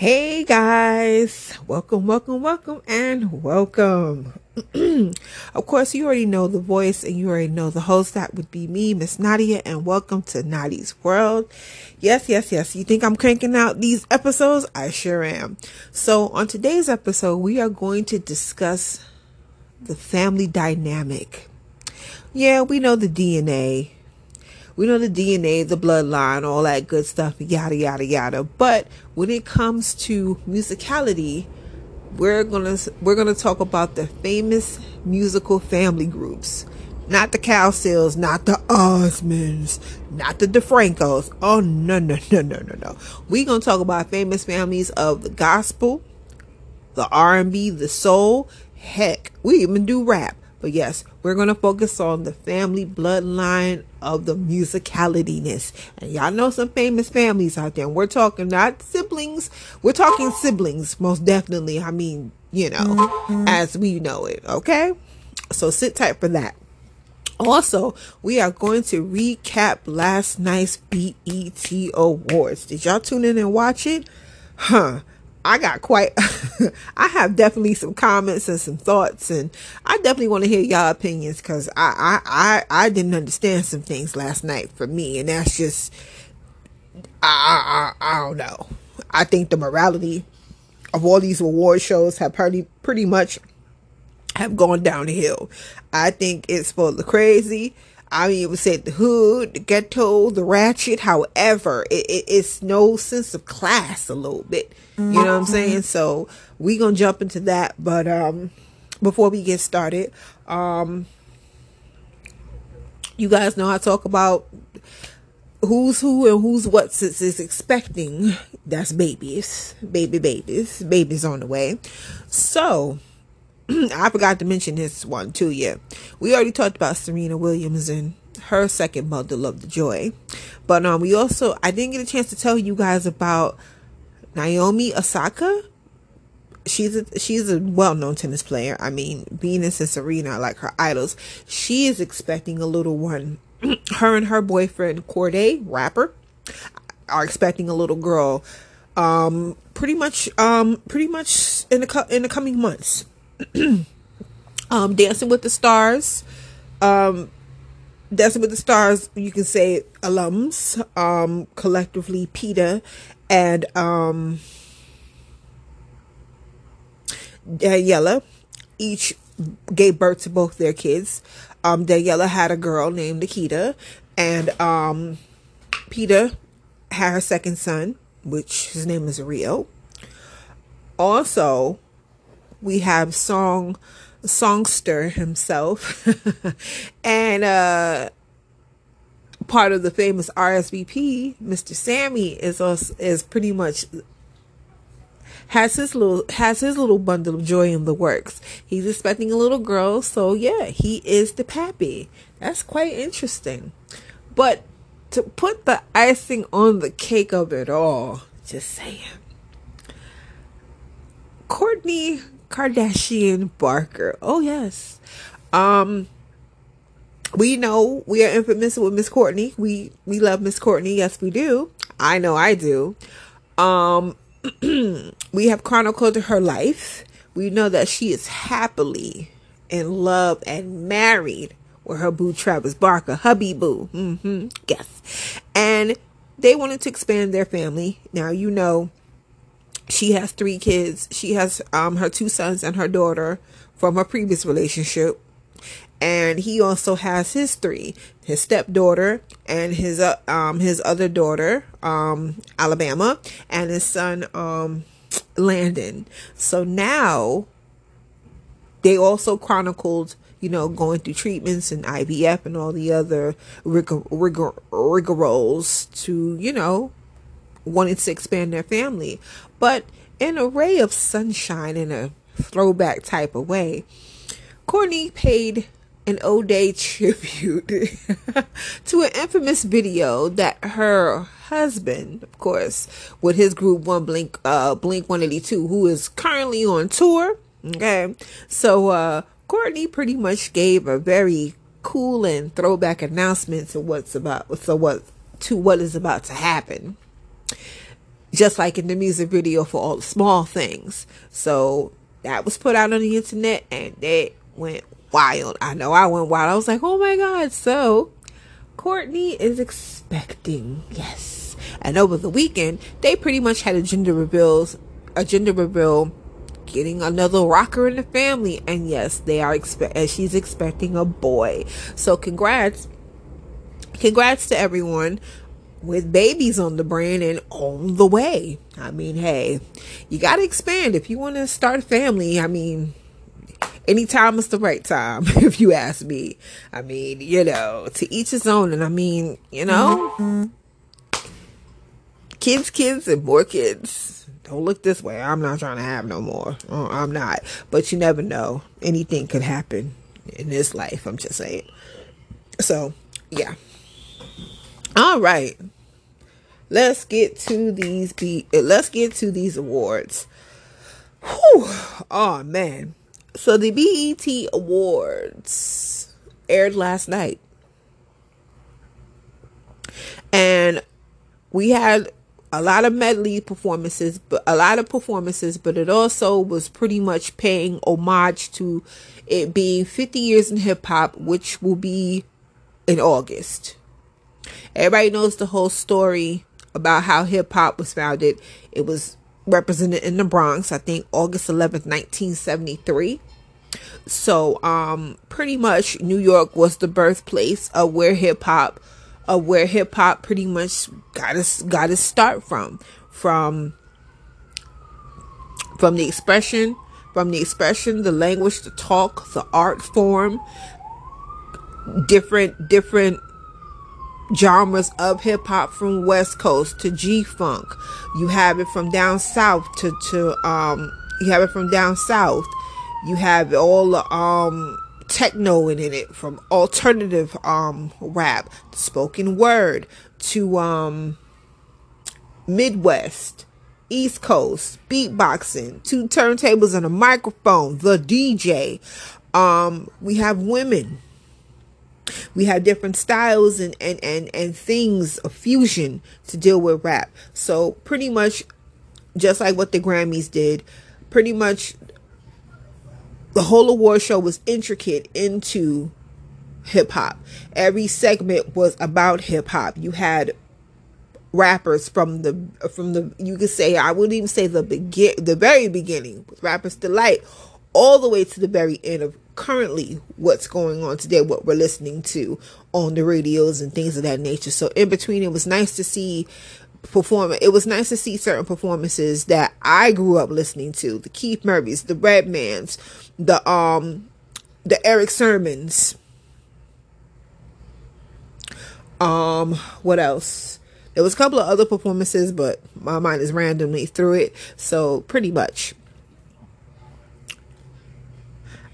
Hey guys, welcome, welcome, welcome, and welcome. of course, you already know the voice and you already know the host. That would be me, Miss Nadia, and welcome to Nadia's World. Yes, yes, yes. You think I'm cranking out these episodes? I sure am. So, on today's episode, we are going to discuss the family dynamic. Yeah, we know the DNA we know the DNA, the bloodline, all that good stuff, yada, yada, yada. But when it comes to musicality, we're gonna we're gonna talk about the famous musical family groups, not the Cowsills, not the Osmonds, not the DeFrancos. Oh no no no no no no. We're gonna talk about famous families of the gospel, the R and B, the soul. Heck, we even do rap. But yes, we're going to focus on the family bloodline of the musicalityness. And y'all know some famous families out there. we're talking not siblings, we're talking siblings, most definitely. I mean, you know, mm-hmm. as we know it. Okay? So sit tight for that. Also, we are going to recap last night's BET Awards. Did y'all tune in and watch it? Huh. I got quite, I have definitely some comments and some thoughts, and I definitely want to hear y'all opinions because I, I, I, I didn't understand some things last night for me, and that's just, I, I, I don't know. I think the morality of all these award shows have pretty, pretty much have gone downhill. I think it's full of crazy. I mean, it would say the hood, the ghetto, the ratchet. However, it, it, it's no sense of class a little bit. You know what I'm saying? So we gonna jump into that. But um, before we get started, um, you guys know I talk about who's who and who's what is expecting. That's babies, baby babies, babies on the way. So I forgot to mention this one too yet. We already talked about Serena Williams and her second bundle of the joy. But um we also I didn't get a chance to tell you guys about Naomi Osaka. She's a she's a well known tennis player. I mean, Venus and Serena like her idols. She is expecting a little one. her and her boyfriend Cordae, rapper, are expecting a little girl. Um, pretty much, um, pretty much in the in the coming months. um, Dancing with the Stars, um, Dancing with the Stars, you can say alums, um, collectively Peta and um, Daniella, each gave birth to both their kids. Um, Daniella had a girl named Nikita, and um, Peta had her second son, which his name is Rio. Also, we have song songster himself and uh part of the famous RSVP, Mr. Sammy is also, is pretty much has his little has his little bundle of joy in the works. He's expecting a little girl, so yeah, he is the pappy. That's quite interesting. But to put the icing on the cake of it all, just saying. Kourtney Kardashian Barker. Oh yes. Um we know we are infamous with Miss Kourtney. We we love Miss Kourtney. Yes, we do. I know I do. Um we have chronicled her life. We know that she is happily in love and married with her boo Travis Barker, hubby boo. Mm-hmm. Yes. And they wanted to expand their family. Now you know she has three kids. She has um her two sons and her daughter from her previous relationship. And he also has his three, his stepdaughter and his uh, um his other daughter, um Alabama, and his son um Landon. So now they also chronicled you know, going through treatments and IVF and all the other rigor, rigor, rigoroles to, you know, wanting to expand their family. But in a ray of sunshine in a throwback type of way, Kourtney paid an O'Day tribute to an infamous video that her husband, of course, with his group One Blink uh Blink 182, who is currently on tour. Okay. So uh Kourtney pretty much gave a very cool and throwback announcement to what's about so what to what is about to happen just like in the music video for all the small things. So that was put out on the internet and it went wild. I know I went wild. I was like, oh my God. So Kourtney is expecting. Yes. And over the weekend, they pretty much had a gender reveals, a gender reveal getting another rocker in the family. And yes, they are expect, and she's expecting a boy. So congrats. Congrats to everyone with babies on the brand and on the way. I mean, hey, you got to expand if you want to start a family. I mean, anytime is the right time, if you ask me. I mean, you know, to each his own. And I mean, you know, mm-hmm. kids, kids, and more kids. Don't look this way. I'm not trying to have no more. Uh, I'm not. But you never know. Anything could happen in this life. I'm just saying. So, yeah. All right. Let's get to these be let's get to these awards. Whew. Oh man. So the BET Awards aired last night. And we had a lot of medley performances, but a lot of performances, but it also was pretty much paying homage to it being 50 years in hip hop, which will be in August. Everybody knows the whole story about how hip hop was founded. It was represented in the Bronx, I think August 11th, 1973. So, um, pretty much New York was the birthplace of where hip hop, of where hip hop pretty much got us got its start from, from, from the expression, from the expression, the language, the talk, the art form, different different genres of hip hop from West Coast to G Funk. You have it from down south to to um you have it from down south. You have all the um techno in it from alternative um rap, spoken word to um Midwest, East Coast, beatboxing, two turntables and a microphone, the DJ. Um we have women we have different styles and, and, and, and things of fusion to deal with rap. So pretty much just like what the Grammys did, pretty much the whole award show was intricate into hip hop. Every segment was about hip hop. You had rappers from the from the you could say I wouldn't even say the begin the very beginning with rappers delight all the way to the very end of currently what's going on today, what we're listening to on the radios and things of that nature. So in between, it was nice to see perform. It was nice to see certain performances that I grew up listening to: the Keith Murphys, the Redmans, the um, the Erick Sermons. Um, what else? There was a couple of other performances, but my mind is randomly through it. So pretty much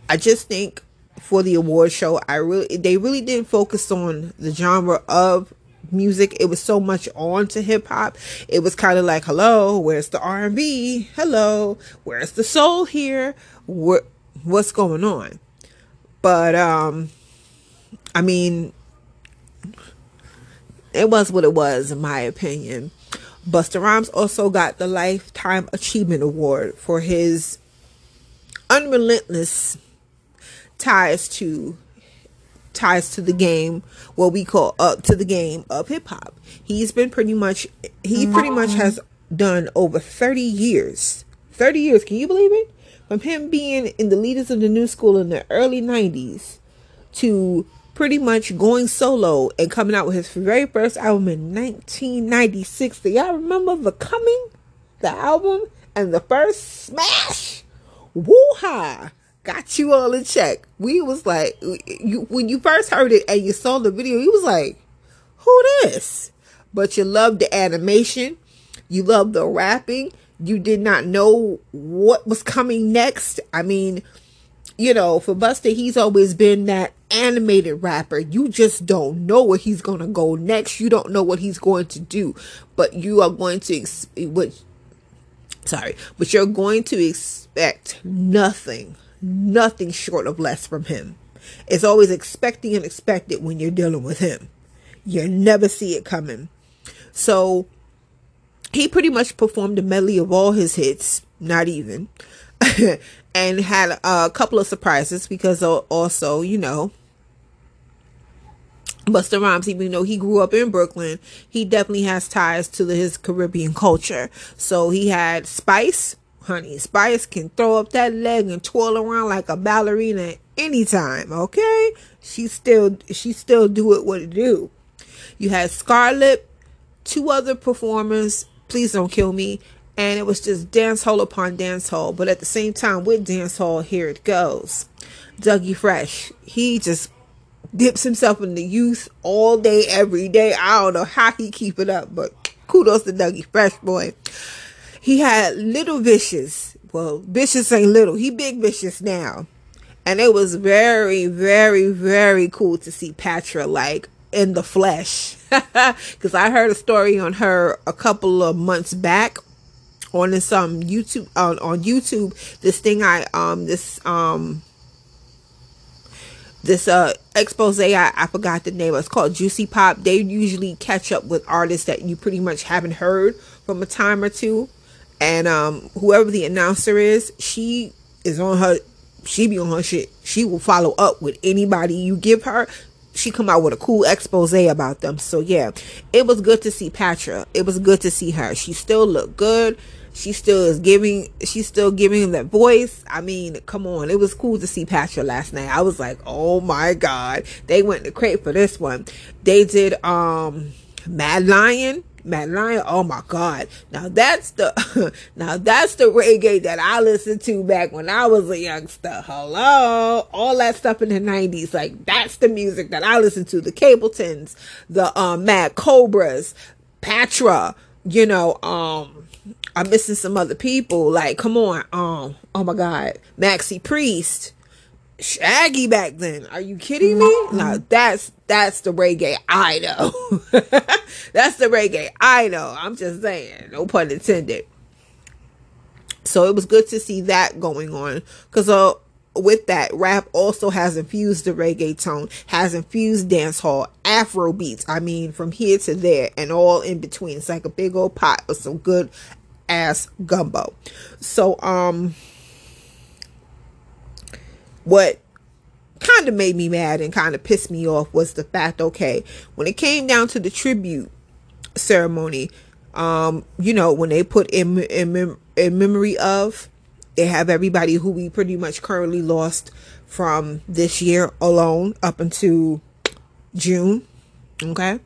I just think for the award show, I really they really didn't focus on the genre of music. It was so much on to hip hop. It was kind of like, hello, where's the R and B? Hello, where's the soul here? What what's going on? But um, I mean, it was what it was, in my opinion. Busta Rhymes also got the Lifetime Achievement Award for his unrelentless ties to ties to the game what we call up to the game of hip hop. He's been pretty much he pretty much mm-hmm. has done over 30 years. 30 years, can you believe it? From him being in the leaders of the new school in the early 90s to pretty much going solo and coming out with his very first album in 1996. Do y'all remember The Coming? The album and the first smash? Woo-ha! Got you all in check. We was like, you when you first heard it and you saw the video, you was like, who this? But you loved the animation, you loved the rapping. You did not know what was coming next. I mean, you know, for Busta, he's always been that animated rapper. You just don't know where he's going to go next. You don't know what he's going to do, but you are going to, what, sorry, but you're going to expect nothing nothing short of less from him. It's always expecting and expected when you're dealing with him. You never see it coming. So he pretty much performed a medley of all his hits, not even, and had a couple of surprises because also, you know, Busta Rhymes, even though he grew up in Brooklyn, he definitely has ties to his Caribbean culture. So he had Spice, honey. Spice can throw up that leg and twirl around like a ballerina anytime. Okay, she still she still do it what it do. You had Scarlett, two other performers. Please don't kill me. And it was just dance hall upon dance hall. But at the same time, with dance hall, here it goes. Dougie Fresh, he just dips himself in the youth all day, every day. I don't know how he keep it up, but kudos to Dougie Fresh boy. He had little vicious. Well, vicious ain't little. He big vicious now. And it was very, very, very cool to see Patra like in the flesh. Cause I heard a story on her a couple of months back on this um YouTube on, on YouTube. This thing I um this um this uh expose I, I forgot the name it's called juicy pop they usually catch up with artists that you pretty much haven't heard from a time or two and um whoever the announcer is she is on her she be on her shit. She will follow up with anybody you give her. She come out with a cool expose about them. So yeah it was good to see patra. It was good to see her. She still looked good. She still is giving she's still giving him that voice. I mean come on. It was cool to see Patra last night. I was like oh my god. They went to crate for this one. They did um mad lion mad lion oh my god now that's the now that's the reggae that i listened to back when i was a youngster hello all that stuff in the 90s like that's the music that i listened to the Capletons, the um mad cobras patra you know um I'm missing some other people. Like, come on. Um, oh my God. Maxi Priest. Shaggy back then. Are you kidding me? Mm-hmm. No, that's that's the reggae I know. that's the reggae I know. I'm just saying. No pun intended. So it was good to see that going on. Cause uh with that, rap also has infused the reggae tone, has infused dancehall, Afro beats. I mean, from here to there and all in between. It's like a big old pot of some good ass gumbo. So, um, what kind of made me mad and kind of pissed me off was the fact, okay, when it came down to the tribute ceremony, um, you know, when they put in, in, in memory of, they have everybody who we pretty much currently lost from this year alone up until June. Okay.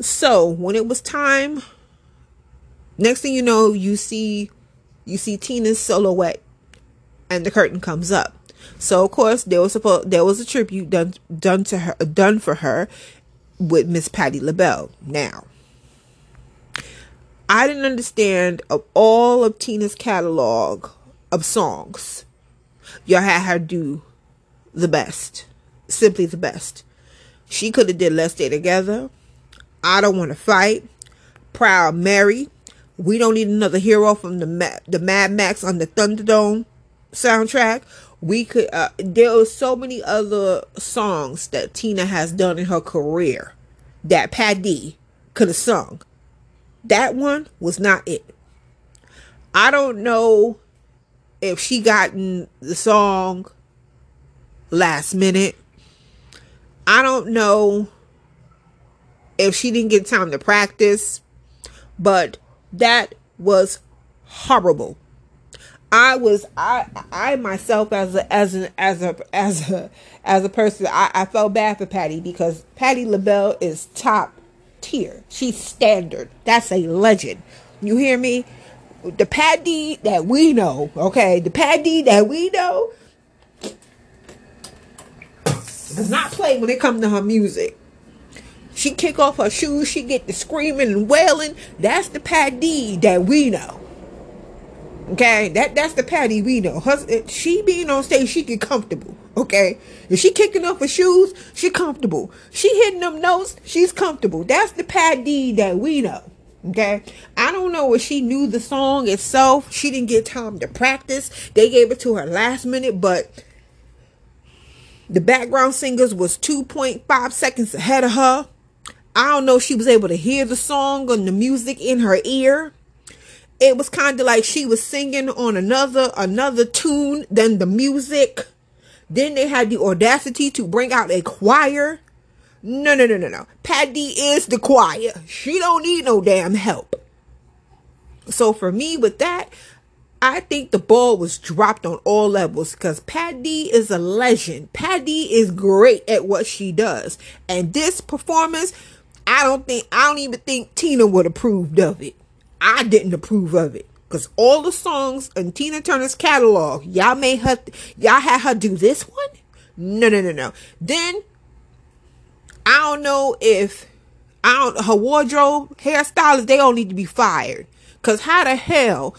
So when it was time Next thing you know, you see you see Tina's silhouette and the curtain comes up. So of course there was supposed there was a tribute done done to her done for her with Miss Patti LaBelle. Now I didn't understand of all of Tina's catalog of songs, y'all had her do the best. Simply the best. She could have did Let's Stay Together. I don't want to fight. Proud Mary. We don't need another hero from the the Mad Max on the Thunderdome soundtrack. We could. Uh, there are so many other songs that Tina has done in her career that Patti could have sung. That one was not it. I don't know if she gotten the song last minute. I don't know if she didn't get time to practice, but that was horrible. I was I I myself as a as an as a as a as a person I, I felt bad for Patti because Patti LaBelle is top tier. She's standard. That's a legend. You hear me? The Patti that we know, okay, the Patti that we know does not play when it comes to her music. She kick off her shoes, she get the screaming and wailing. That's the Patti that we know. Okay, that that's the Patti we know. Her, she being on stage, she get comfortable. Okay, if she kicking off her shoes, she comfortable. She hitting them notes, she's comfortable. That's the Patti that we know. Okay, I don't know if she knew the song itself. She didn't get time to practice. They gave it to her last minute, but the background singers was 2.5 seconds ahead of her. I don't know if she was able to hear the song and the music in her ear. It was kind of like she was singing on another another tune than the music. Then they had the audacity to bring out a choir. No, no, no, no, no. Patti is the choir. She don't need no damn help. So for me with that, I think the ball was dropped on all levels because Patti is a legend. Patti is great at what she does. And this performance, I don't think, I don't even think Tina would approved of it. I didn't approve of it. Cause all the songs in Tina Turner's catalog, y'all made her, y'all had her do this one? No, no, no, no. Then, I don't know if, I don't, her wardrobe, hairstylist, they all need to be fired. Cause how the hell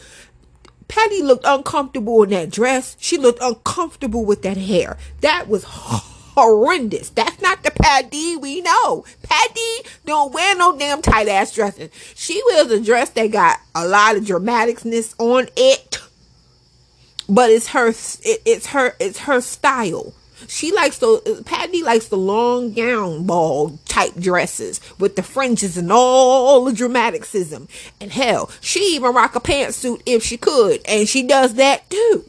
Patti looked uncomfortable in that dress. She looked uncomfortable with that hair. That was horrendous. That's not the Patti we know. Patti don't wear no damn tight ass dresses. She wears a dress that got a lot of dramaticness on it, but it's her. It, it's her. It's her style. She likes the Patti likes the long gown ball type dresses with the fringes and all the dramaticism. And hell, she even rock a pantsuit if she could, and she does that too.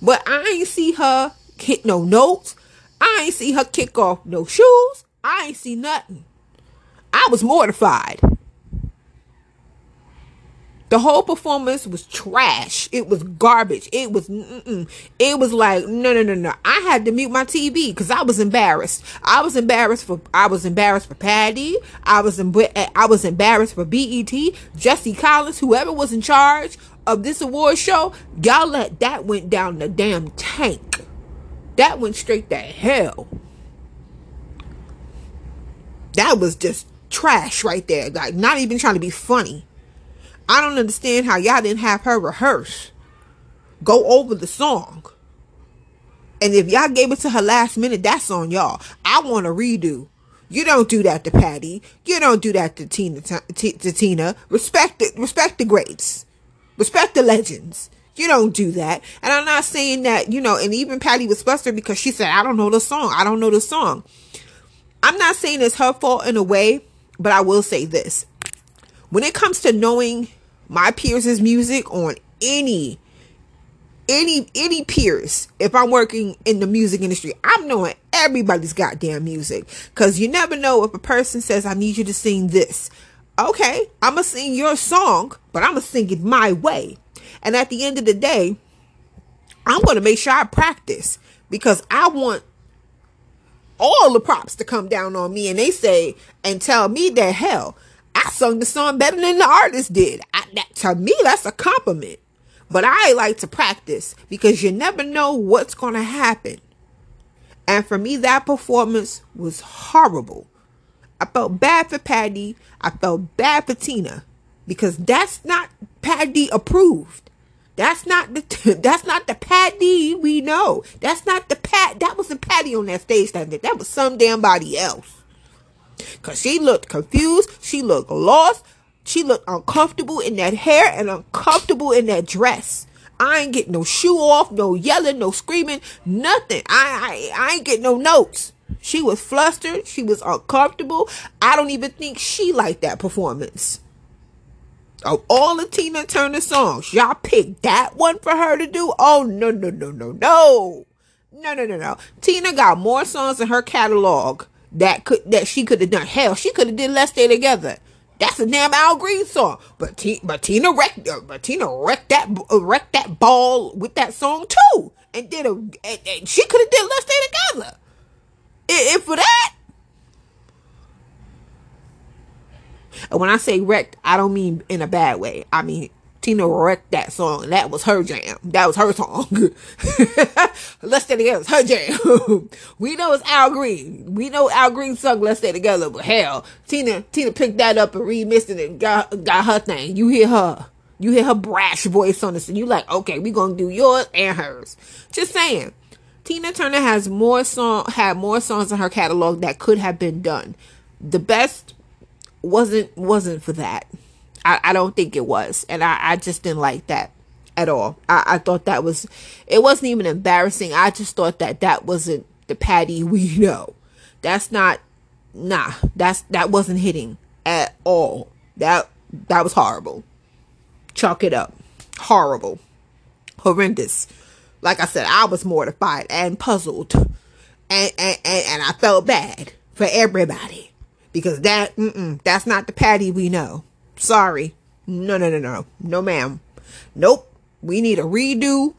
But I ain't see her hit no notes. I ain't see her kick off no shoes. I ain't see nothing. I was mortified. The whole performance was trash. It was garbage. It was, mm-mm. it was like, no, no, no, no. I had to mute my TV because I was embarrassed. I was embarrassed for, I was embarrassed for Patti. I was, em- I was embarrassed for BET, Jesse Collins, whoever was in charge of this award show. Y'all let that went down the damn tank. That went straight to hell. That was just trash right there. Like, not even trying to be funny. I don't understand how y'all didn't have her rehearse, go over the song. And if y'all gave it to her last minute, that's on y'all. I want a redo. You don't do that to Patti. You don't do that to Tina. To, Tina. Respect the Respect the greats. Respect the legends. You don't do that. And I'm not saying that, you know, and even Patti was flustered because she said, I don't know the song. I don't know the song. I'm not saying it's her fault in a way, but I will say this. When it comes to knowing my peers' music on any any any peers if i'm working in the music industry i'm knowing everybody's goddamn music because you never know if a person says i need you to sing this okay i'm gonna sing your song but i'm gonna sing it my way and at the end of the day i'm gonna make sure i practice because i want all the props to come down on me and they say and tell me that hell I sung the song better than the artist did. I, that, to me, that's a compliment. But I like to practice because you never know what's going to happen. And for me, that performance was horrible. I felt bad for Patti. I felt bad for Tina because that's not Patti approved. That's not the that's not the Patti we know. That's not the Pat. That wasn't Patti on that stage that That was some damn body else. Cause she looked confused. She looked lost. She looked uncomfortable in that hair and uncomfortable in that dress. I ain't getting no shoe off, no yelling, no screaming, nothing. I, I, I ain't getting no notes. She was flustered. She was uncomfortable. I don't even think she liked that performance. Of all the Tina Turner songs, y'all picked that one for her to do? Oh, no, no, no, no, no. No, no, no, no. Tina got more songs in her catalog that could that she could have done. Hell, she could have did Let's Stay Together. That's a damn Al Green song. But, T, but Tina wrecked uh, but Tina wrecked that uh, wrecked that ball with that song too. And did a and, and she could have did Let's Stay Together. If for that. And when I say wrecked, I don't mean in a bad way. I mean Tina wrecked that song. That was her jam. That was her song. Let's Stay Together. Her jam. we know it's Al Green. We know Al Green sung Let's Stay Together, but hell, Tina, Tina picked that up and remixed it and got, got her thing. You hear her. You hear her brash voice on this and you like, okay, we gonna do yours and hers. Just saying. Tina Turner has more song, had more songs in her catalog that could have been done. The best wasn't, wasn't for that. I, I don't think it was. And I, I just didn't like that at all. I, I thought that was, it wasn't even embarrassing. I just thought that that wasn't the Patti we know. That's not, nah, that's, that wasn't hitting at all. That, that was horrible. Chalk it up. Horrible. Horrendous. Like I said, I was mortified and puzzled. And, and, and, and I felt bad for everybody. Because that, that's not the Patti we know. Sorry. No, no, no, no. No, ma'am. Nope. We need a redo.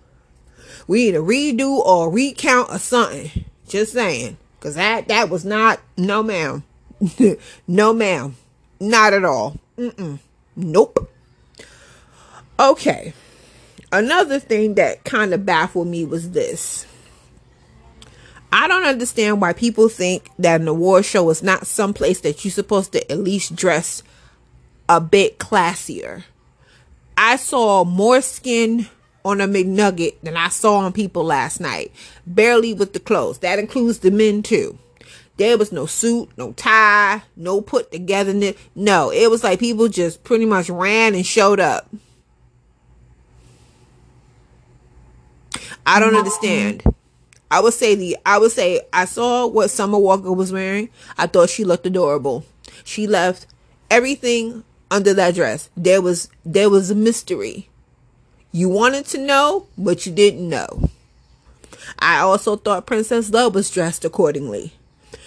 We need a redo or recount or something. Just saying. Cause that, that was not, no ma'am. no ma'am. Not at all. Mm-mm. Nope. Okay. Another thing that kind of baffled me was this. I don't understand why people think that an award show is not some place that you're supposed to at least dress a bit classier. I saw more skin on a McNugget than I saw on people last night. Barely with the clothes. That includes the men too. There was no suit, no tie, no put togetherness. No, it was like people just pretty much ran and showed up. I don't understand. I would say the I would say I saw what Summer Walker was wearing. I thought she looked adorable. She left everything under that dress. There was there was a mystery. You wanted to know, but you didn't know. I also thought Princess Love was dressed accordingly.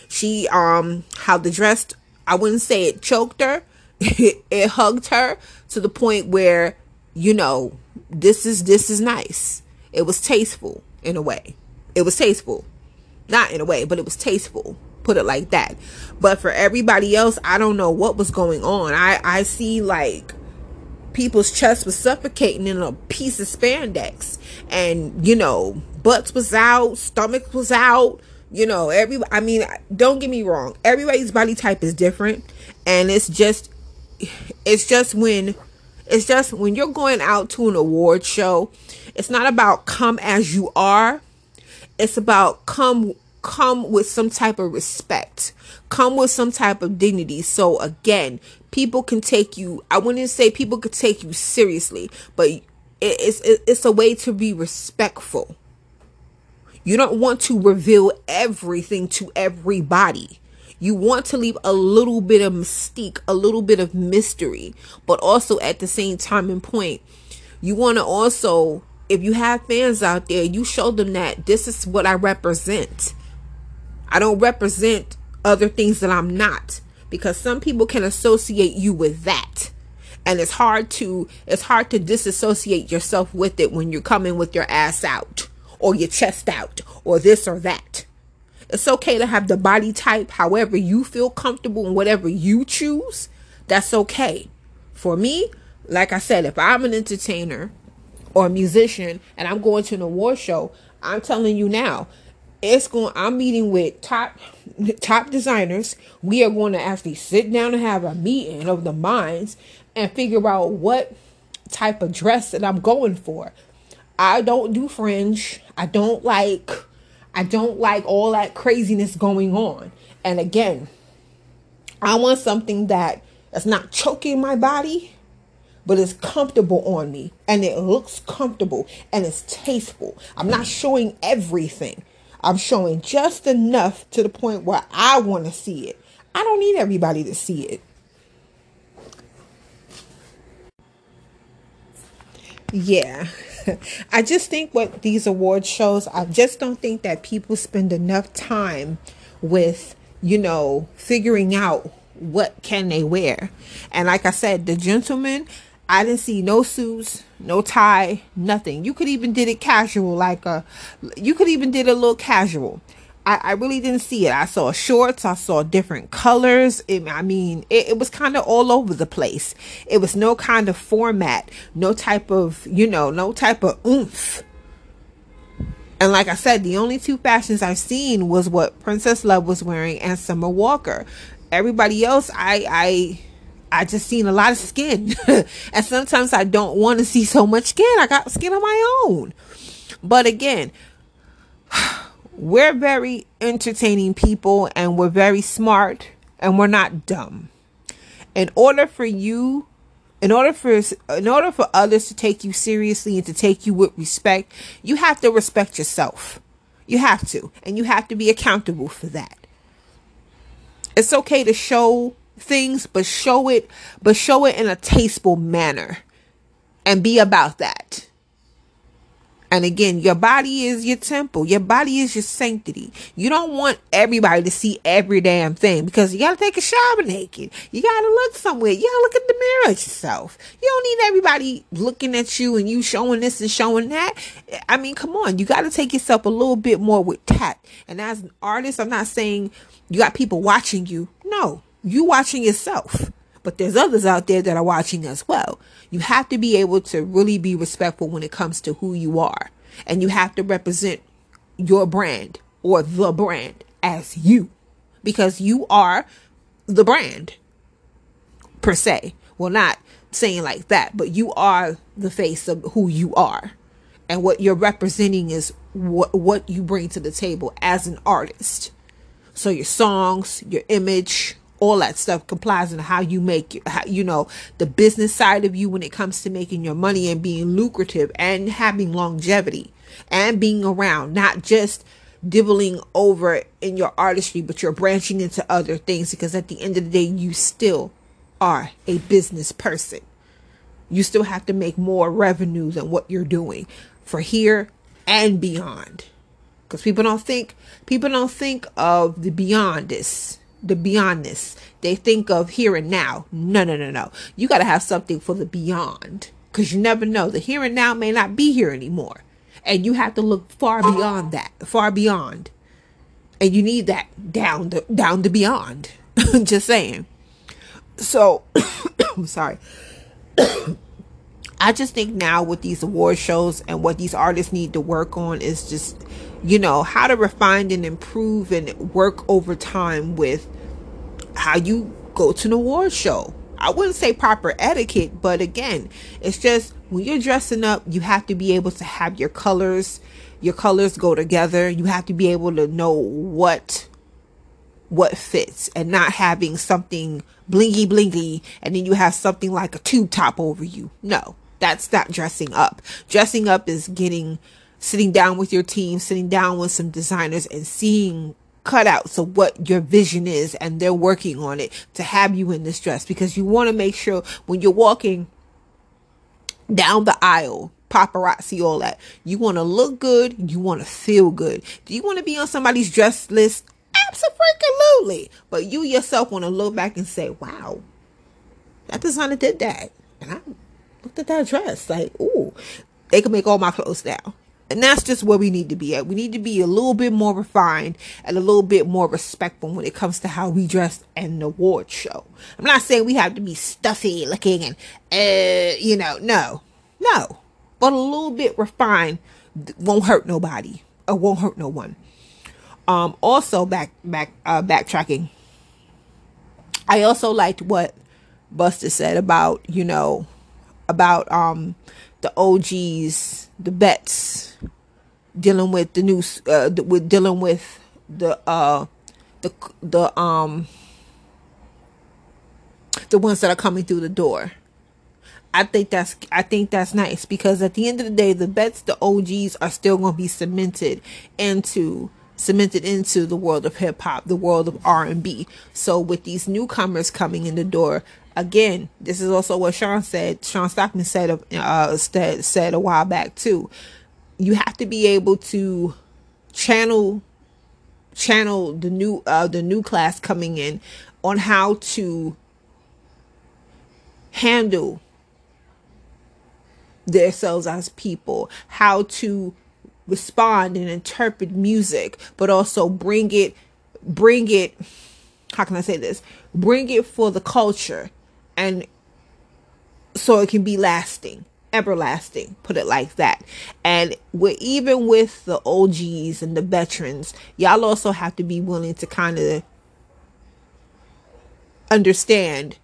She um how the dress I wouldn't say it choked her. It, it hugged her to the point where you know this is this is nice. It was tasteful in a way. It was tasteful. Not in a way, but it was tasteful put it like that. But for everybody else, I don't know what was going on. I I see like people's chests was suffocating in a piece of spandex and you know butts was out stomach was out you know every i mean don't get me wrong everybody's body type is different and it's just it's just when it's just when you're going out to an award show it's not about come as you are it's about come come with some type of respect, come with some type of dignity. So again, people can take you. I wouldn't say people could take you seriously, but it's it's a way to be respectful. You don't want to reveal everything to everybody. You want to leave a little bit of mystique, a little bit of mystery, but also at the same time and point, you want to also if you have fans out there, you show them that this is what I represent. I don't represent other things that I'm not because some people can associate you with that. And it's hard to it's hard to disassociate yourself with it when you're coming with your ass out or your chest out or this or that. It's okay to have the body type however you feel comfortable and whatever you choose. That's okay. For me, like I said, if I'm an entertainer or a musician and I'm going to an award show, I'm telling you now, it's going i'm meeting with top top designers. We are going to actually sit down and have a meeting of the minds and figure out what type of dress that i'm going for. I don't do fringe. I don't like i don't like all that craziness going on. And again i want something that is not choking my body but it's comfortable on me and it looks comfortable and it's tasteful i'm not showing everything I'm showing just enough to the point where I want to see it. I don't need everybody to see it. Yeah. I just think what these award shows, I just don't think that people spend enough time with, you know, figuring out what can they wear. And like I said, the gentlemen, I didn't see no suits, no tie, nothing. You could even did it casual, like a, you could even did a little casual. I, I really didn't see it. I saw shorts. I saw different colors. It, I mean, it, it was kind of all over the place. It was no kind of format, no type of, you know, no type of oomph. And like I said, the only two fashions I've seen was what Princess Love was wearing and Summer Walker. Everybody else, I, I, I just seen a lot of skin. and sometimes I don't want to see so much skin. I got skin on my own. But again, we're very entertaining people and we're very smart and we're not dumb. In order for you in order for in order for others to take you seriously and to take you with respect, you have to respect yourself. You have to, and you have to be accountable for that. It's okay to show things, but show it, but show it in a tasteful manner. and be about that. And again, your body is your temple. Your body is your sanctity. You don't want everybody to see every damn thing because you got to take a shower naked. You got to look somewhere. You got to look in the mirror at yourself. You don't need everybody looking at you and you showing this and showing that. I mean, come on. You got to take yourself a little bit more with tact. And as an artist, I'm not saying you got people watching you. No, you watching yourself but there's others out there that are watching as well. You have to be able to really be respectful when it comes to who you are. And you have to represent your brand or the brand as you because you are the brand per se. Well, not saying like that, but you are the face of who you are. And what you're representing is what what you bring to the table as an artist. So your songs, your image, all that stuff complies in how you make how, you know the business side of you when it comes to making your money and being lucrative and having longevity and being around not just dibbling over in your artistry but you're branching into other things because at the end of the day you still are a business person. You still have to make more revenue than what you're doing for here and beyond. Because people don't think people don't think of the beyond this the beyondness. They think of here and now. No, no, no, no. You got to have something for the beyond because you never know. The here and now may not be here anymore. And you have to look far beyond that, far beyond. And you need that down the down the beyond. just saying. So, I'm sorry. I just think now with these award shows and what these artists need to work on is just, you know, how to refine and improve and work over time with how you go to an award show. I wouldn't say proper etiquette, but again, it's just when you're dressing up, you have to be able to have your colors, your colors go together. You have to be able to know what what fits and not having something blingy blingy and then you have something like a tube top over you. No, that's not dressing up. Dressing up is getting sitting down with your team, sitting down with some designers and seeing cutouts of what your vision is and they're working on it to have you in this dress because you want to make sure when you're walking down the aisle paparazzi all that you want to look good you want to feel good. Do you want to be on somebody's dress list? Absolutely. But you yourself want to look back and say wow that designer did that. And i looked at that dress like ooh they can make all my clothes now and that's just where we need to be at. We need to be a little bit more refined and a little bit more respectful when it comes to how we dress in the award show. I'm not saying we have to be stuffy looking and, uh, you know, no, no. But a little bit refined won't hurt nobody or won't hurt no one. Um, also back, back, uh, backtracking. I also liked what Busta said about, you know, about, um, the OGs, the bets, dealing with the new, uh, with dealing with the uh, the the um the ones that are coming through the door. I think that's I think that's nice because at the end of the day, the bets, the OGs are still going to be cemented into cemented into the world of hip hop, the world of R and B. So with these newcomers coming in the door, again, this is also what Shawn said. Shawn Stockman said uh, said said a while back too. You have to be able to channel channel the new uh, the new class coming in on how to handle themselves as people, how to respond and interpret music, but also bring it bring it how can I say this? Bring it for the culture and so it can be lasting everlasting put it like that and we're even with the og's and the veterans y'all also have to be willing to kind of understand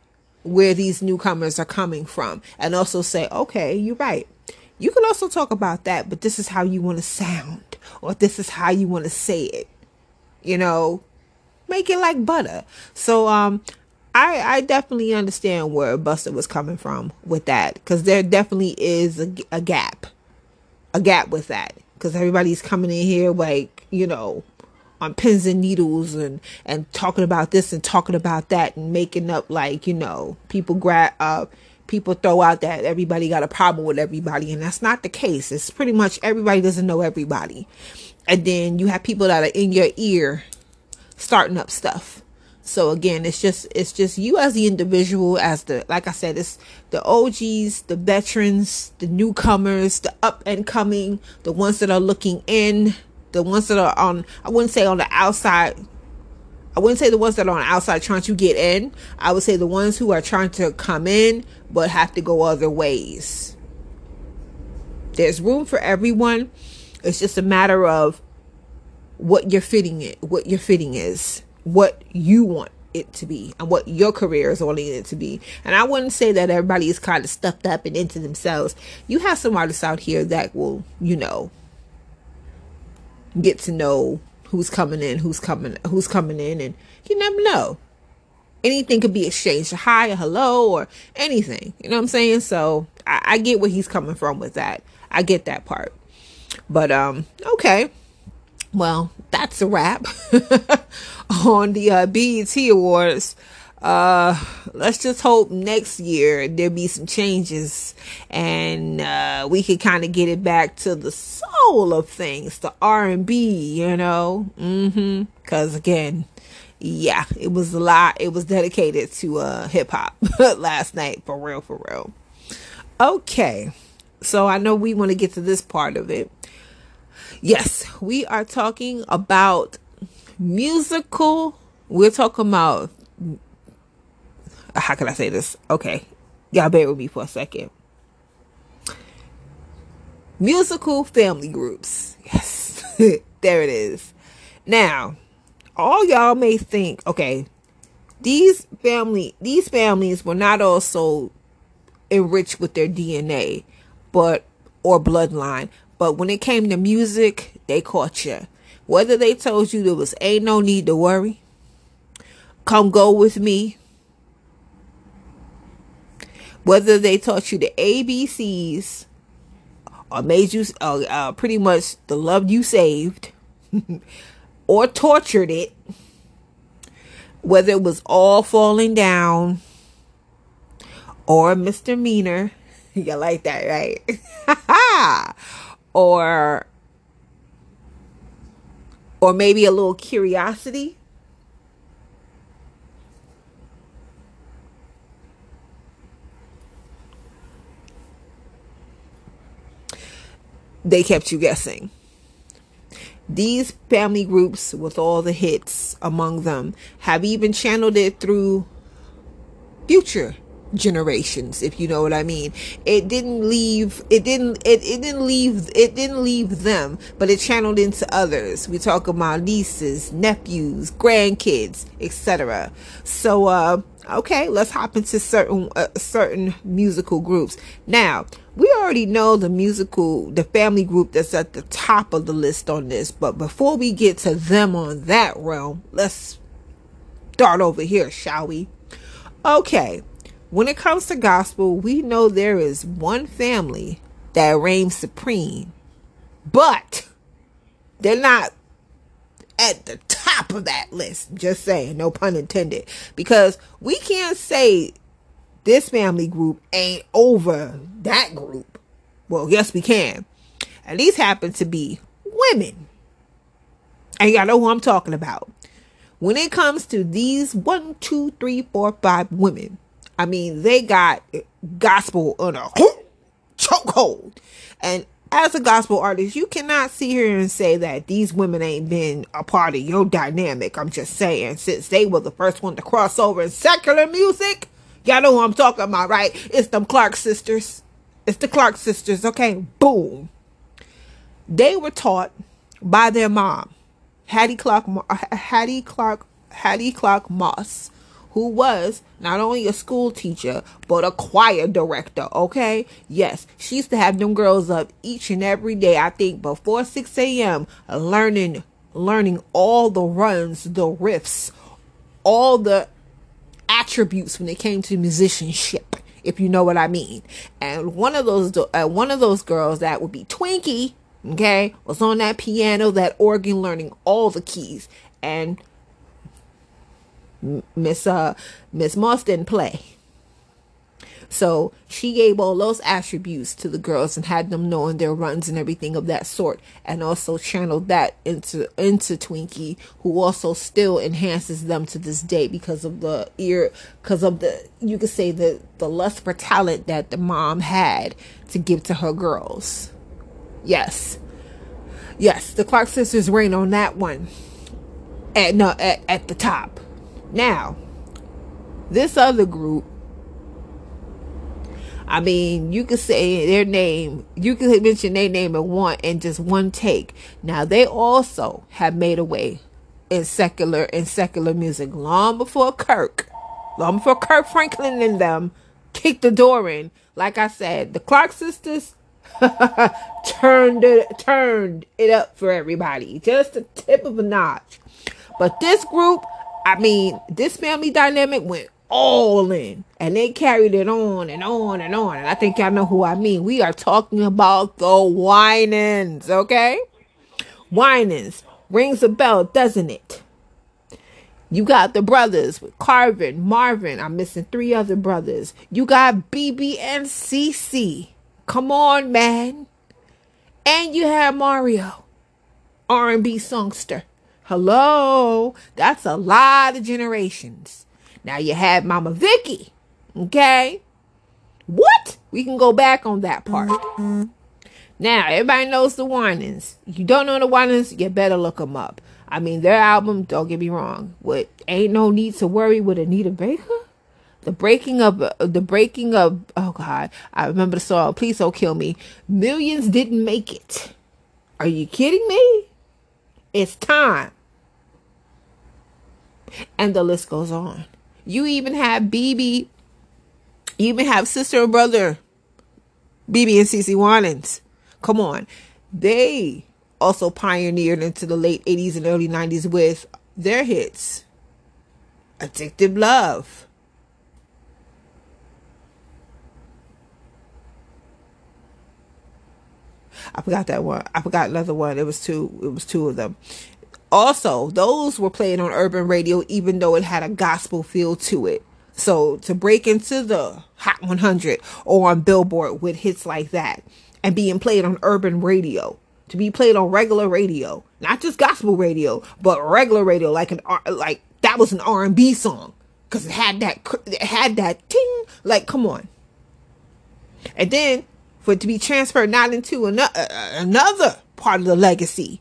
where these newcomers are coming from and also say okay you're right you can also talk about that but this is how you want to sound or this is how you want to say it you know? Make it like butter. So um I, I definitely understand where Busta was coming from with that because there definitely is a, a gap, a gap with that because everybody's coming in here like you know on pins and needles and and talking about this and talking about that and making up like you know people grab uh people throw out that everybody got a problem with everybody, and that's not the case. It's pretty much everybody doesn't know everybody. And then you have people that are in your ear starting up stuff. So again, it's just it's just you as the individual, as the like I said, it's the OGs, the veterans, the newcomers, the up and coming, the ones that are looking in, the ones that are on I wouldn't say on the outside I wouldn't say the ones that are on outside trying to get in. I would say the ones who are trying to come in but have to go other ways. There's room for everyone. It's just a matter of what you're fitting it, what your fitting is, what you want it to be, and what your career is wanting it to be. And I wouldn't say that everybody is kind of stuffed up and into themselves. You have some artists out here that will, you know, get to know who's coming in, who's coming, who's coming in, and you never know. Anything could be exchanged, hi, a hello, or anything. You know what I'm saying? So I, I get where he's coming from with that. I get that part. But um, okay. Well, that's a wrap on the uh, BET Awards uh let's just hope next year there be some changes and uh we could kind of get it back to the soul of things the r&b you know? Mm-hmm. Because again yeah it was a lot it was dedicated to uh hip-hop last night for real for real. Okay so i know we want to get to this part of it. Yes we are talking about musical we're talking about how can I say this? Okay, y'all bear with me for a second. Musical family groups. Yes, there it is. Now, all y'all may think, okay, these family these families were not also enriched with their DNA, but or bloodline. But when it came to music, they caught you. Whether they told you there was ain't no need to worry, come go with me, whether they taught you the ABCs or made you uh, uh, pretty much the love you saved or tortured it, whether it was all falling down or misdemeanor, you like that, right? or or maybe a little curiosity they kept you guessing. These family groups with all the hits among them have even channeled it through future generations if you know what i mean. It didn't leave it didn't it, it didn't leave it didn't leave them but it channeled into others. We talk about nieces nephews grandkids etc so uh okay let's hop into certain uh, certain musical groups. Now we already know the musical the family group that's at the top of the list on this but before we get to them on that realm let's start over here shall we okay when it comes to gospel, we know there is one family that reigns supreme, but they're not at the top of that list. Just saying, no pun intended. Because we can't say this family group ain't over that group. Well, yes, we can. And these happen to be women. And y'all know who I'm talking about. When it comes to these one, two, three, four, five women, I mean, they got gospel on a chokehold. And as a gospel artist, you cannot sit here and say that these women ain't been a part of your dynamic. I'm just saying, since they were the first one to cross over in secular music, y'all know who I'm talking about, right? It's them Clark sisters. It's the Clark sisters, okay? Boom. They were taught by their mom, Hattie Clark, uh, Hattie Clark, Hattie Clark Moss who was not only a school teacher but a choir director okay yes she used to have them girls up each and every day i think before 6 a.m learning learning all the runs the riffs all the attributes when it came to musicianship if you know what i mean and one of those uh, one of those girls that would be twinkie okay was on that piano that organ learning all the keys and Miss uh Miss Moss didn't play. So she gave all those attributes to the girls and had them knowing their runs and everything of that sort, and also channeled that into into Twinkie, who also still enhances them to this day because of the ear, because of the you could say the the lust for talent that the mom had to give to her girls. Yes, yes, the Clark sisters reign on that one. At no at, at the top. Now, this other group I mean, you could say their name, you could mention their name in one in just one take. Now they also have made a way in secular in secular music long before Kirk, long before Kirk Franklin and them kicked the door in. Like I said, the Clark sisters turned it turned it up for everybody, just a tip of a notch. But this group, I mean, this family dynamic went all in. And they carried it on and on and on. And I think y'all know who I mean. We are talking about the Winans, okay? Winans. Rings a bell, doesn't it? You got the brothers with Carvin, Marvin. I'm missing three other brothers. You got BeBe and CeCe. Come on, man. And you have Mario, R&B songster. Hello, that's a lot of generations. Now you have Mama Vicky. Okay? What? We can go back on that part. Now, everybody knows the Winans. If you don't know the Winans, you better look them up. I mean, their album, don't get me wrong, what Ain't No Need to Worry with Anita Baker? The breaking of, uh, the breaking of, oh God, I remember the song, Please Don't Kill Me. Millions didn't make it. Are you kidding me? It's time. And the list goes on. You even have BeBe. You even have sister and brother, BeBe and CeCe Winans. Come on. They also pioneered into the late 80s and early 90s with their hits Addictive Love. I forgot that one. I forgot another one. It was two. It was two of them also those were played on urban radio even though it had a gospel feel to it. So to break into the hot 100 or on billboard with hits like that and being played on urban radio to be played on regular radio not just gospel radio but regular radio like an like that was an r&b song. Because it had that it had that ting like come on. And then for it to be transferred not into another uh, another part of the legacy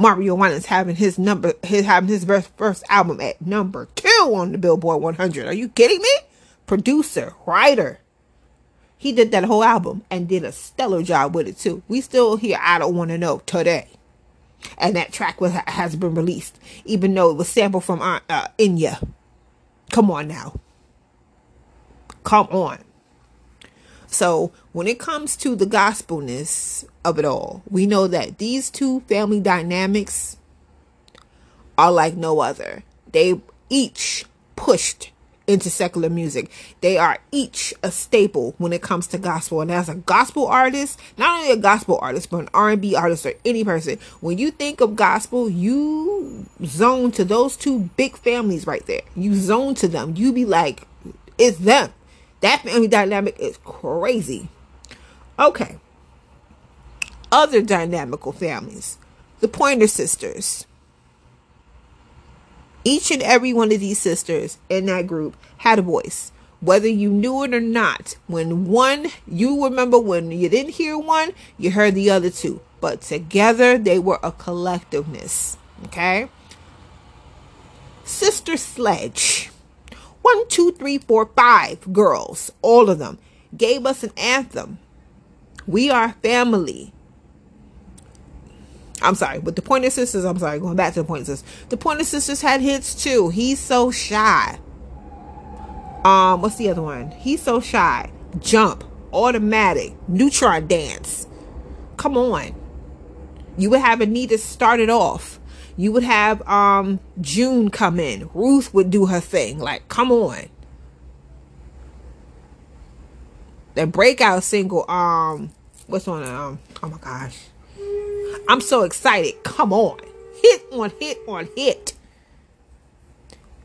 Mario Winans having his number, his having his first, first album at number two on the Billboard 100. Are you kidding me? Producer, writer. He did that whole album and did a stellar job with it too. We still hear I Don't Want to Know today. And that track was, has been released, even though it was sampled from uh, uh, Enya. Come on now. Come on. So when it comes to the gospelness of it all, we know that these two family dynamics are like no other. They each pushed into secular music. They are each a staple when it comes to gospel. And as a gospel artist, not only a gospel artist, but an R&B artist or any person, when you think of gospel, you zone to those two big families right there. You zone to them. You be like, it's them. That family dynamic is crazy. Okay. Other dynamical families. The Pointer Sisters. Each and every one of these sisters in that group had a voice. Whether you knew it or not, when one, you remember when you didn't hear one, you heard the other two. But together they were a collectiveness. Okay? Sister Sledge one, two, three, four, five girls, all of them, gave us an anthem. We are family. I'm sorry, but the Pointer Sisters, I'm sorry, going back to the Pointer Sisters. The Pointer Sisters had hits too. He's so shy. Um, what's the other one? He's so shy. Jump, automatic, neutron dance. Come on. You would have Anita start it off you would have um June come in. Ruth would do her thing. Like, come on. The breakout single, um, what's on um oh my gosh. I'm so excited. Come on. Hit on hit on hit.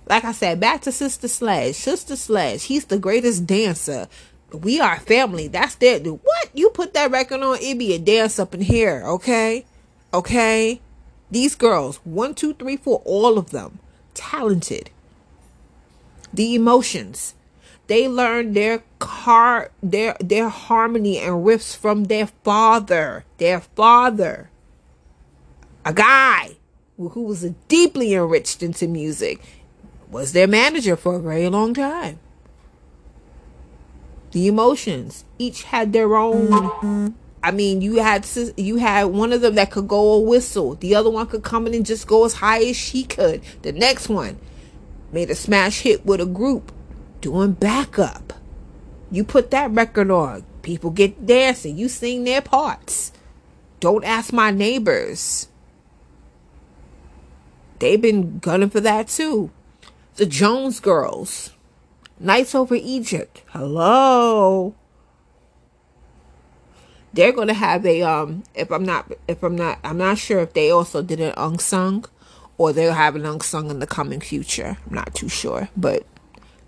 like I said, back to Sister Sledge. Sister Sledge, he's the greatest dancer. We are family. That's that. What? You put that record on, it be a dance up in here, okay? Okay? These girls, one, two, three, four, all of them, talented. The emotions. They learned their car their their harmony and riffs from their father. Their father. A guy who was deeply enriched into music was their manager for a very long time. The emotions each had their own. I mean, you had you had one of them that could go a whistle. The other one could come in and just go as high as she could. The next one made a smash hit with a group doing backup. You put that record on, people get dancing. You sing their parts. Don't ask my neighbors. They've been gunning for that too. The Jones Girls. Nights over Egypt. Hello. They're gonna have a um if I'm not if I'm not I'm not sure if they also did an unsung or they'll have an unsung in the coming future. I'm not too sure. But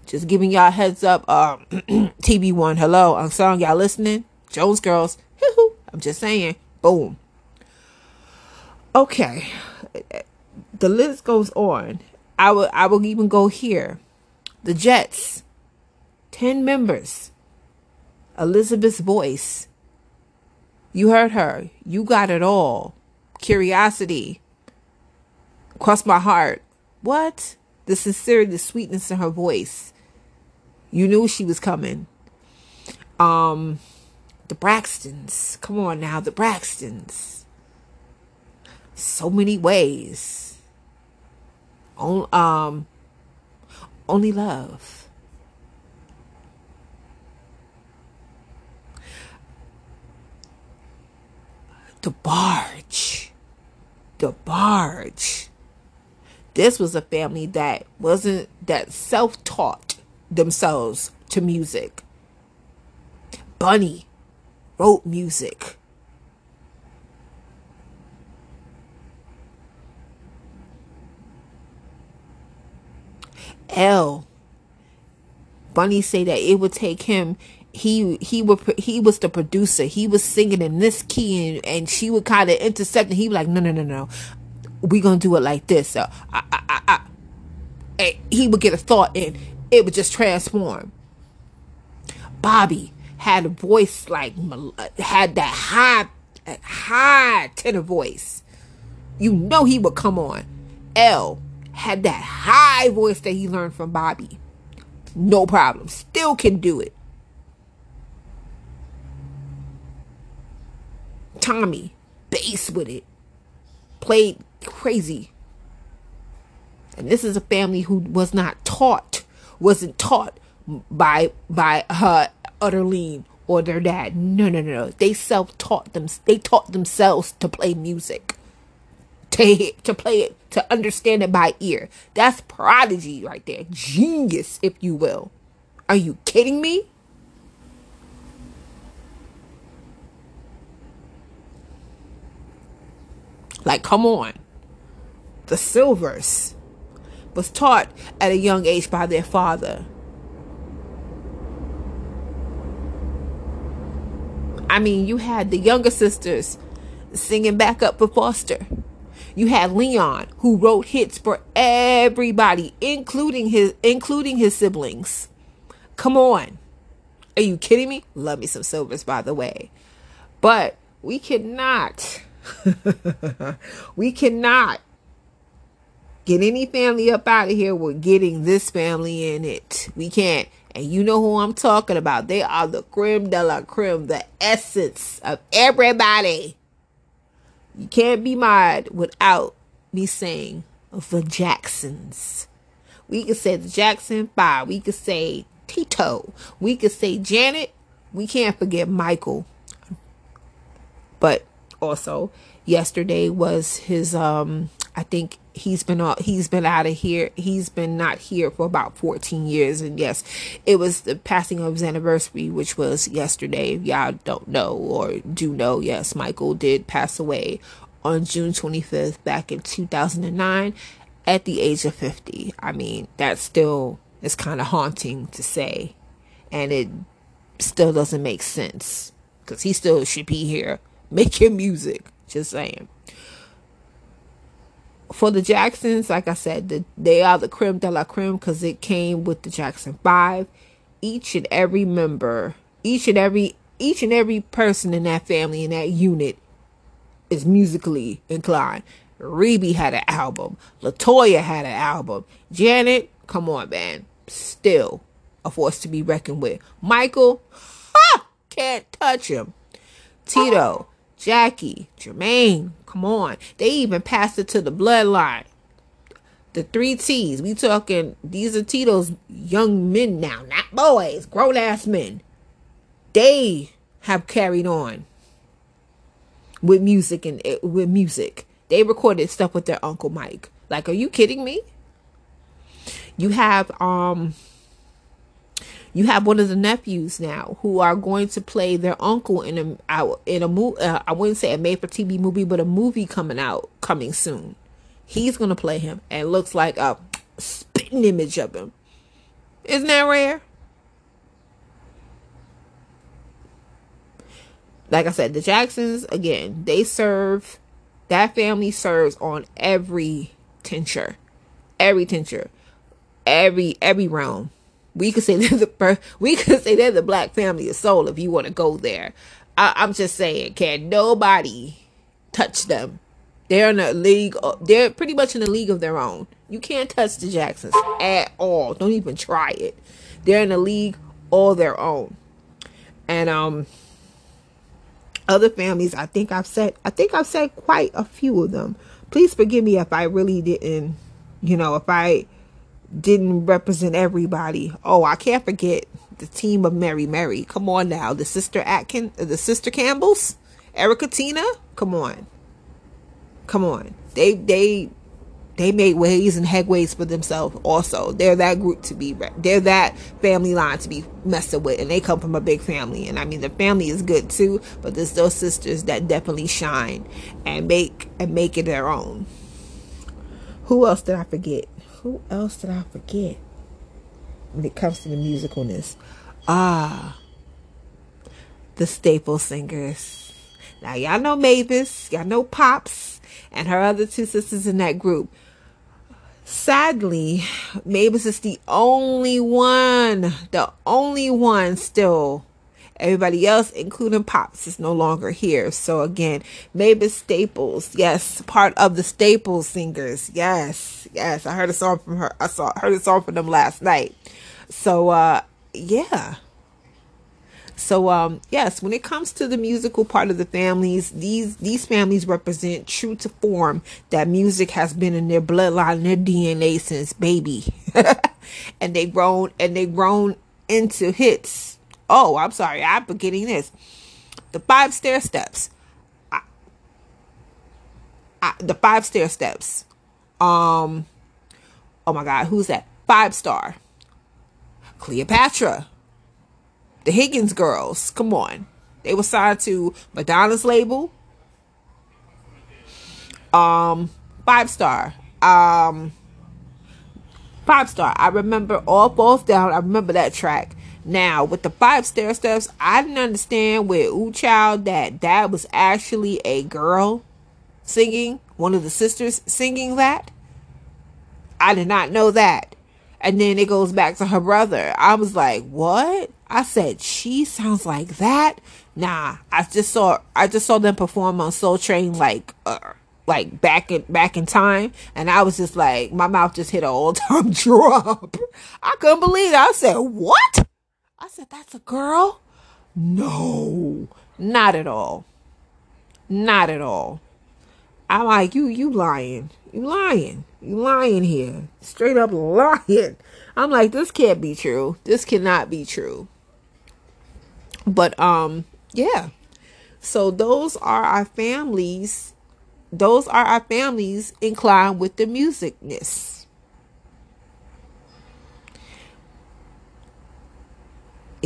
just giving y'all heads up, um TV One, hello, unsung, y'all listening? Jones Girls. I'm just saying. Boom. Okay. The list goes on. I will I will even go here. The Jets, 10 members. Elizabeth's voice. You heard her. You got it all. Curiosity. Cross my heart. What? The sincerity, the sweetness in her voice. You knew she was coming. Um, the Braxtons. Come on now, the Braxtons. So many ways on, um, only love. The barge. DeBarge. This was a family that wasn't, that self taught themselves to music. Bunny wrote music. El. Bunny say that it would take him. He he would he was the producer. He was singing in this key, and, and she would kind of intercept, and he was like, "No, no, no, no, we gonna do it like this." So I, I, I, and he would get a thought, and it would just transform. Bobby had a voice like had that high high tenor voice. You know he would come on. El had that high voice that he learned from Bobby. No problem. Still can do it. Tommy, bass with it. Played crazy. And this is a family who was not taught, wasn't taught by by her Etterlene or their dad. No, no, no, no. They self-taught them. They taught themselves to play music to to play it to understand it by ear. That's prodigy right there. Genius, if you will. Are you kidding me? Like, come on. The Sylvers was taught at a young age by their father. I mean, you had the younger sisters singing back up for Foster. You had Leon, who wrote hits for everybody, including his including his siblings. Come on. Are you kidding me? Love me some Sylvers, by the way. But we cannot, we cannot get any family up out of here with getting this family in it. We can't. And you know who I'm talking about. They are the creme de la creme, the essence of everybody. You can't be mad without me saying the Jacksons. We could say the Jackson Five. We could say Tito. We could say Janet. We can't forget Michael. But also, yesterday was his um I think he's been out he's been out of here he's been not here for about 14 years and yes it was the passing of his anniversary which was yesterday if y'all don't know or do know yes michael did pass away on june 25th back in 2009 at the age of 50. I mean, that still is kind of haunting to say. And it still doesn't make sense because he still should be here making music. Just saying. For the Jacksons, like I said, the, they are the creme de la creme because it came with the Jackson 5. Each and every member, each and every each and every person in that family in that unit is musically inclined. Rebbie had an album. Latoya had an album. Janet, come on, man. Still a force to be reckoned with. Michael, ha, can't touch him. Tito, Jackie, Jermaine, come on. They even passed it to the bloodline. The three T's. We talking, these are Tito's young men now, not boys, grown ass men. They have carried on with music and eh, with music. They recorded stuff with their uncle Mike. Like, are you kidding me? You have um you have one of the nephews now who are going to play their uncle in a in a movie. Uh, I wouldn't say a made for TV movie, but a movie coming out coming soon. He's gonna play him, and looks like a spitting image of him. Isn't that rare? Like I said, the Jacksons again. They serve that family serves on every tincture, every tincture, every every realm. We could say they're the we could say they're the black family of soul if you want to go there. I, I'm just saying, can nobody touch them? They're in a league. They're pretty much in a league of their own. You can't touch the Jacksons at all. Don't even try it. They're in a league all their own. And um other families i think i've said i think i've said quite a few of them please forgive me if i really didn't you know if i didn't represent everybody. Oh i can't forget the team of mary mary. Come on now. The sister atkin the sister campbells? Erica tina? Come on. Come on. They they they made ways and headways for themselves also. They're that group to be they're that family line to be messing with and they come from a big family. And i mean the family is good too but there's those sisters that definitely shine and make and make it their own. Who else did i forget who else did i forget? When it comes to the musicalness. Ah the staple singers. Now y'all know mavis y'all know pops and her other two sisters in that group. Sadly, Mavis is the only one, the only one still. Everybody else, including Pops, is no longer here. So again, Mavis Staples, yes, part of the Staples singers. Yes, yes. I heard a song from her. I saw heard a song from them last night. So uh yeah. So um yes, when it comes to the musical part of the families, these these families represent true to form that music has been in their bloodline, their DNA since baby. and they grown and they grown into hits. Oh, I'm sorry, I'm forgetting this. The five stair steps. I, I, the five stair steps. Um oh my god, who's that? Five star. Cleopatra the Higgins girls, come on. They were signed to Madonna's label. Um, five star. Um, five star. I remember all both down. I remember that track. Now with the five stair steps, I didn't understand with Ooh Child that that was actually a girl singing, one of the sisters singing that. I did not know that. And then it goes back to her brother. I was like, what? I said, she sounds like that. Nah, I just saw I just saw them perform on Soul Train like uh, like back in back in time, and I was just like, my mouth just hit an all time drop. I couldn't believe it. I said, what? I said, that's a girl? No, not at all. Not at all. I'm like, you you lying. You lying. You lying here. Straight up lying. I'm like, this can't be true. This cannot be true. But um yeah. So those are our families. Those are our families inclined with the musicness.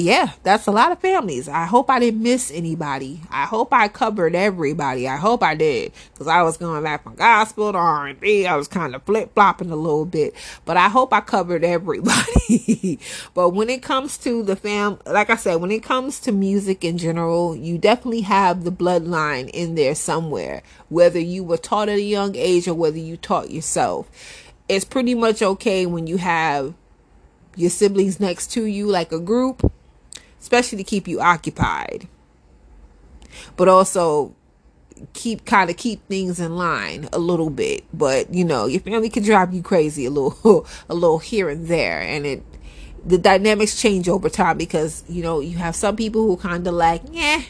Yeah, that's a lot of families. I hope I didn't miss anybody. I hope I covered everybody. I hope I did because I was going back from gospel to R and B. I was kind of flip flopping a little bit, but I hope I covered everybody. but when it comes to the fam, like I said, when it comes to music in general, you definitely have the bloodline in there somewhere. Whether you were taught at a young age or whether you taught yourself, it's pretty much okay when you have your siblings next to you like a group especially to keep you occupied. But also keep kind of keep things in line a little bit. But you know, your family can drive you crazy a little a little here and there and it the dynamics change over time because you know you have some people who kind of like yeah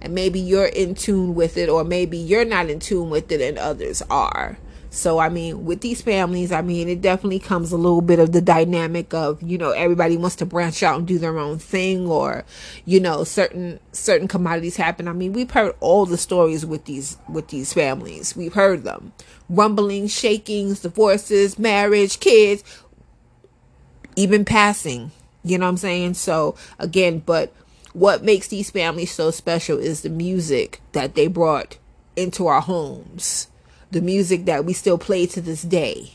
and maybe you're in tune with it or maybe you're not in tune with it and others are so, I mean, with these families, I mean, it definitely comes a little bit of the dynamic of, you know, everybody wants to branch out and do their own thing or, you know, certain, certain commodities happen. I mean, we've heard all the stories with these, with these families. We've heard them. Rumblings, shakings, divorces, marriage, kids, even passing. You know what I'm saying? So, again, but what makes these families so special is the music that they brought into our homes the music that we still play to this day,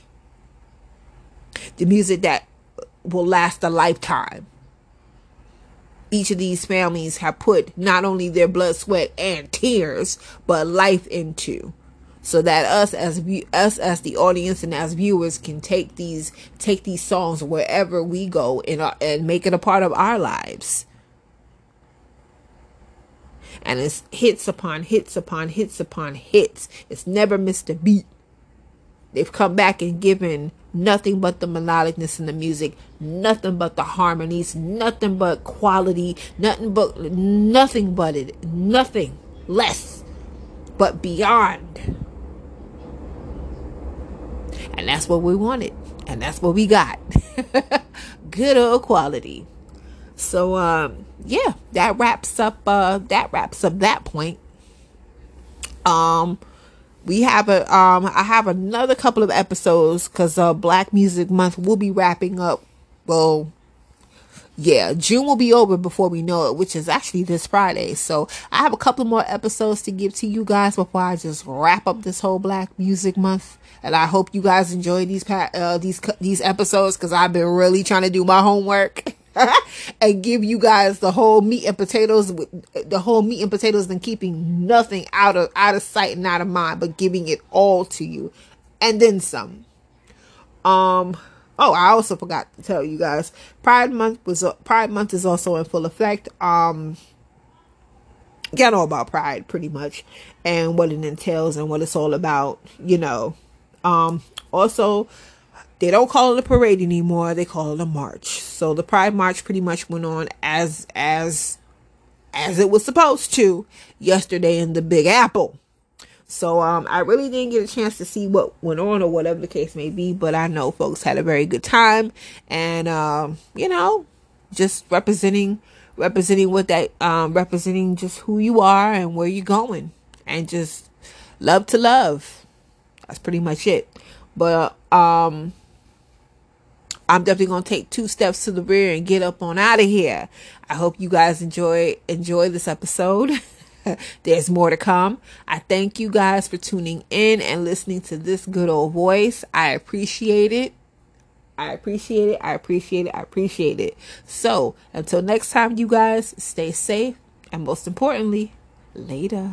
the music that will last a lifetime. Each of these families have put not only their blood, sweat, and tears, but life into, so that us as us as the audience and as viewers can take these take these songs wherever we go and and make it a part of our lives and it's hits upon hits upon hits upon hits. It's never missed a beat. They've come back and given nothing but the melodicness in the music, nothing but the harmonies, nothing but quality, nothing but nothing but it, nothing less, but beyond. And that's what we wanted, and that's what we got. Good old quality. So um yeah, that wraps up uh that wraps up that point. Um we have a um I have another couple of episodes cuz uh Black Music Month will be wrapping up. Well, yeah, June will be over before we know it, which is actually this Friday. So I have a couple more episodes to give to you guys before I just wrap up this whole Black Music Month. And I hope you guys enjoy these uh, these these episodes because I've been really trying to do my homework. and give you guys the whole meat and potatoes with the whole meat and potatoes and keeping nothing out of out of sight and out of mind but giving it all to you. And then some. Um oh i also forgot to tell you guys. Pride month was pride month is also in full effect. Um you know about pride pretty much and what it entails and what it's all about you know. Um also they don't call it a parade anymore they call it a march. So the pride march pretty much went on as as as it was supposed to yesterday in the big apple. So um i really didn't get a chance to see what went on or whatever the case may be but i know folks had a very good time and um you know just representing representing what that um representing just who you are and where you're going and just love to love. That's pretty much it. But um I'm definitely gonna take two steps to the rear and get up on out of here. I hope you guys enjoy enjoy this episode. There's more to come. I thank you guys for tuning in and listening to this good old voice. I appreciate it. I appreciate it. I appreciate it. I appreciate it. So, until next time, you guys stay safe and most importantly, later.